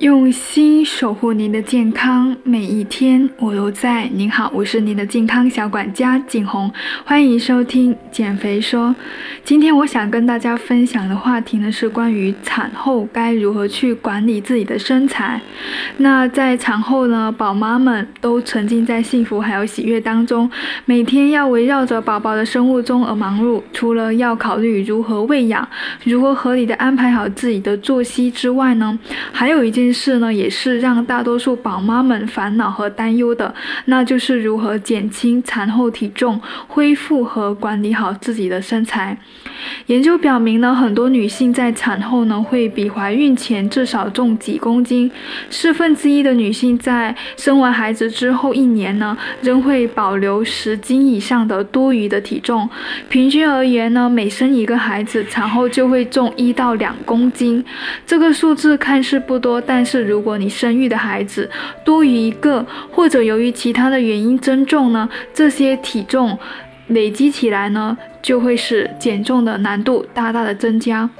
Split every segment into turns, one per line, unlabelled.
用心守护您的健康，每一天我都在。您好，我是您的健康小管家景红，欢迎收听减肥说。今天我想跟大家分享的话题呢，是关于产后该如何去管理自己的身材。那在产后呢，宝妈们都沉浸在幸福还有喜悦当中，每天要围绕着宝宝的生物钟而忙碌。除了要考虑如何喂养，如何合理的安排好自己的作息之外呢，还有一件。事呢，也是让大多数宝妈们烦恼和担忧的，那就是如何减轻产后体重、恢复和管理好自己的身材。研究表明呢，很多女性在产后呢，会比怀孕前至少重几公斤。四分之一的女性在生完孩子之后一年呢，仍会保留十斤以上的多余的体重。平均而言呢，每生一个孩子，产后就会重一到两公斤。这个数字看似不多，但但是如果你生育的孩子多于一个，或者由于其他的原因增重呢，这些体重累积起来呢，就会使减重的难度大大的增加。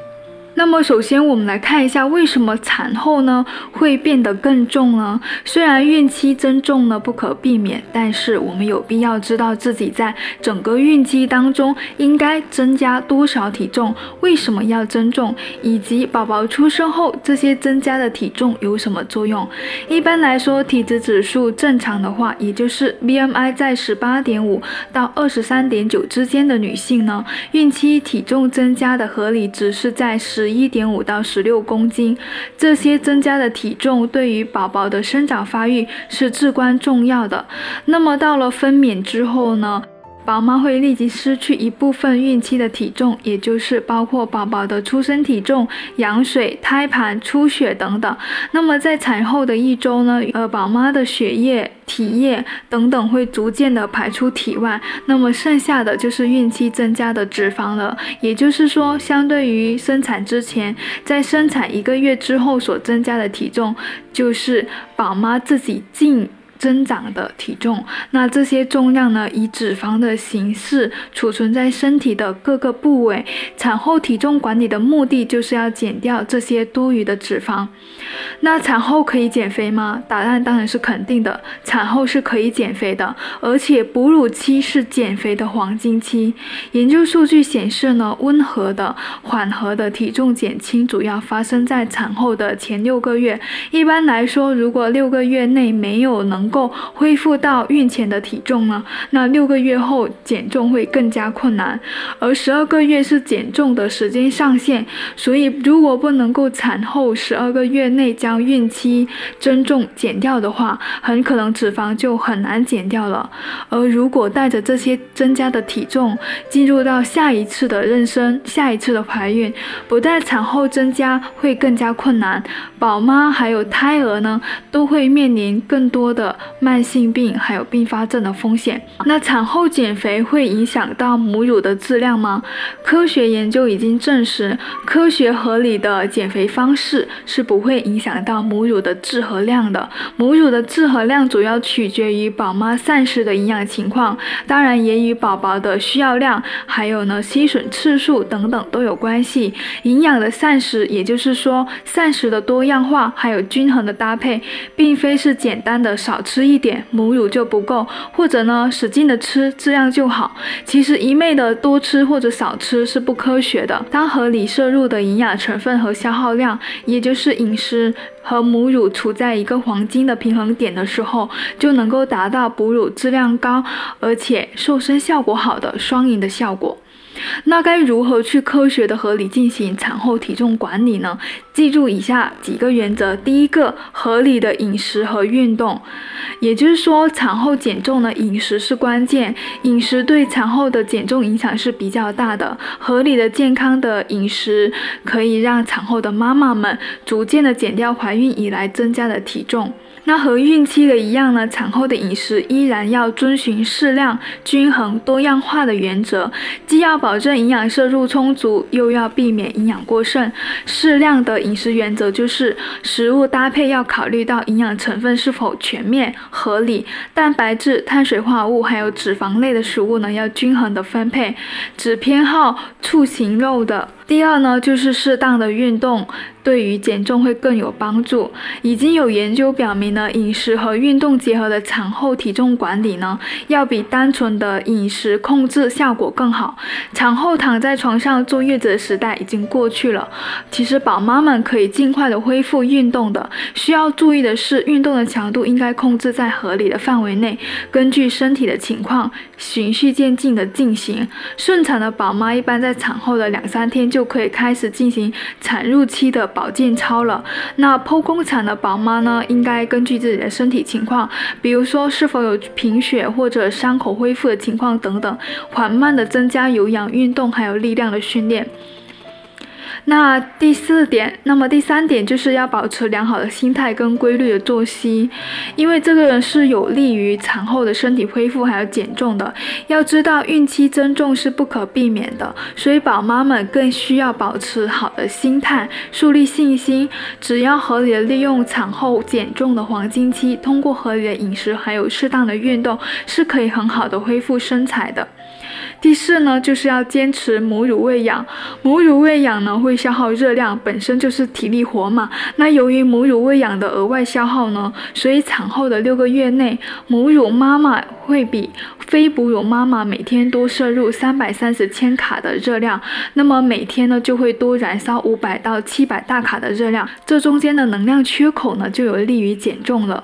那么首先我们来看一下为什么产后呢会变得更重呢？虽然孕期增重呢不可避免，但是我们有必要知道自己在整个孕期当中应该增加多少体重，为什么要增重，以及宝宝出生后这些增加的体重有什么作用。一般来说，体脂指数正常的话，也就是 BMI 在十八点五到二十三点九之间的女性呢，孕期体重增加的合理值是在十。十一点五到十六公斤，这些增加的体重对于宝宝的生长发育是至关重要的。那么到了分娩之后呢？宝妈会立即失去一部分孕期的体重，也就是包括宝宝的出生体重、羊水、胎盘、出血等等。那么在产后的一周呢，呃，宝妈的血液、体液等等会逐渐的排出体外，那么剩下的就是孕期增加的脂肪了。也就是说，相对于生产之前，在生产一个月之后所增加的体重，就是宝妈自己进。增长的体重，那这些重量呢，以脂肪的形式储存在身体的各个部位。产后体重管理的目的就是要减掉这些多余的脂肪。那产后可以减肥吗？答案当然是肯定的，产后是可以减肥的，而且哺乳期是减肥的黄金期。研究数据显示呢，温和的、缓和的体重减轻主要发生在产后的前六个月。一般来说，如果六个月内没有能能够恢复到孕前的体重呢？那六个月后减重会更加困难，而十二个月是减重的时间上限。所以，如果不能够产后十二个月内将孕期增重减掉的话，很可能脂肪就很难减掉了。而如果带着这些增加的体重进入到下一次的妊娠、下一次的怀孕，不但产后增加会更加困难，宝妈还有胎儿呢都会面临更多的。慢性病还有并发症的风险。那产后减肥会影响到母乳的质量吗？科学研究已经证实，科学合理的减肥方式是不会影响到母乳的质和量的。母乳的质和量主要取决于宝妈膳食的营养情况，当然也与宝宝的需要量，还有呢吸吮次数等等都有关系。营养的膳食，也就是说膳食的多样化还有均衡的搭配，并非是简单的少。吃一点母乳就不够，或者呢使劲的吃质量就好。其实一味的多吃或者少吃是不科学的。当合理摄入的营养成分和消耗量，也就是饮食和母乳处在一个黄金的平衡点的时候，就能够达到哺乳质量高而且瘦身效果好的双赢的效果。那该如何去科学的合理进行产后体重管理呢？记住以下几个原则：第一个，合理的饮食和运动，也就是说，产后减重呢，饮食是关键，饮食对产后的减重影响是比较大的。合理的健康的饮食可以让产后的妈妈们逐渐的减掉怀孕以来增加的体重。那和孕期的一样呢，产后的饮食依然要遵循适量、均衡、多样化的原则，既要保证营养摄入充足，又要避免营养过剩。适量的饮食原则就是食物搭配要考虑到营养成分是否全面合理，蛋白质、碳水化合物还有脂肪类的食物呢要均衡的分配，只偏好畜禽肉的。第二呢，就是适当的运动。对于减重会更有帮助。已经有研究表明呢，饮食和运动结合的产后体重管理呢，要比单纯的饮食控制效果更好。产后躺在床上坐月子的时代已经过去了。其实宝妈们可以尽快的恢复运动的。需要注意的是，运动的强度应该控制在合理的范围内，根据身体的情况循序渐进的进行。顺产的宝妈一般在产后的两三天就可以开始进行产褥期的。保健操了，那剖宫产的宝妈呢，应该根据自己的身体情况，比如说是否有贫血或者伤口恢复的情况等等，缓慢的增加有氧运动还有力量的训练。那第四点，那么第三点就是要保持良好的心态跟规律的作息，因为这个是有利于产后的身体恢复还有减重的。要知道孕期增重是不可避免的，所以宝妈们更需要保持好的心态，树立信心。只要合理的利用产后减重的黄金期，通过合理的饮食还有适当的运动，是可以很好的恢复身材的。第四呢，就是要坚持母乳喂养。母乳喂养呢，会消耗热量，本身就是体力活嘛。那由于母乳喂养的额外消耗呢，所以产后的六个月内，母乳妈妈会比非哺乳妈妈每天多摄入三百三十千卡的热量。那么每天呢，就会多燃烧五百到七百大卡的热量。这中间的能量缺口呢，就有利于减重了。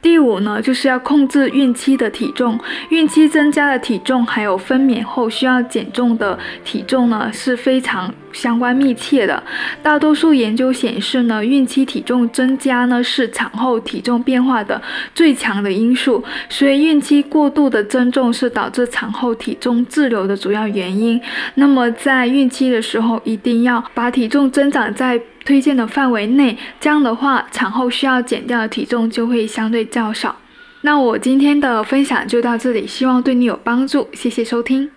第五呢，就是要控制孕期的体重。孕期增加的体重，还有分娩后需要减重的体重呢，是非常相关密切的。大多数研究显示呢，孕期体重增加呢，是产后体重变化的最强的因素。所以，孕期过度的增重是导致产后体重滞留的主要原因。那么，在孕期的时候，一定要把体重增长在。推荐的范围内，这样的话，产后需要减掉的体重就会相对较少。那我今天的分享就到这里，希望对你有帮助，谢谢收听。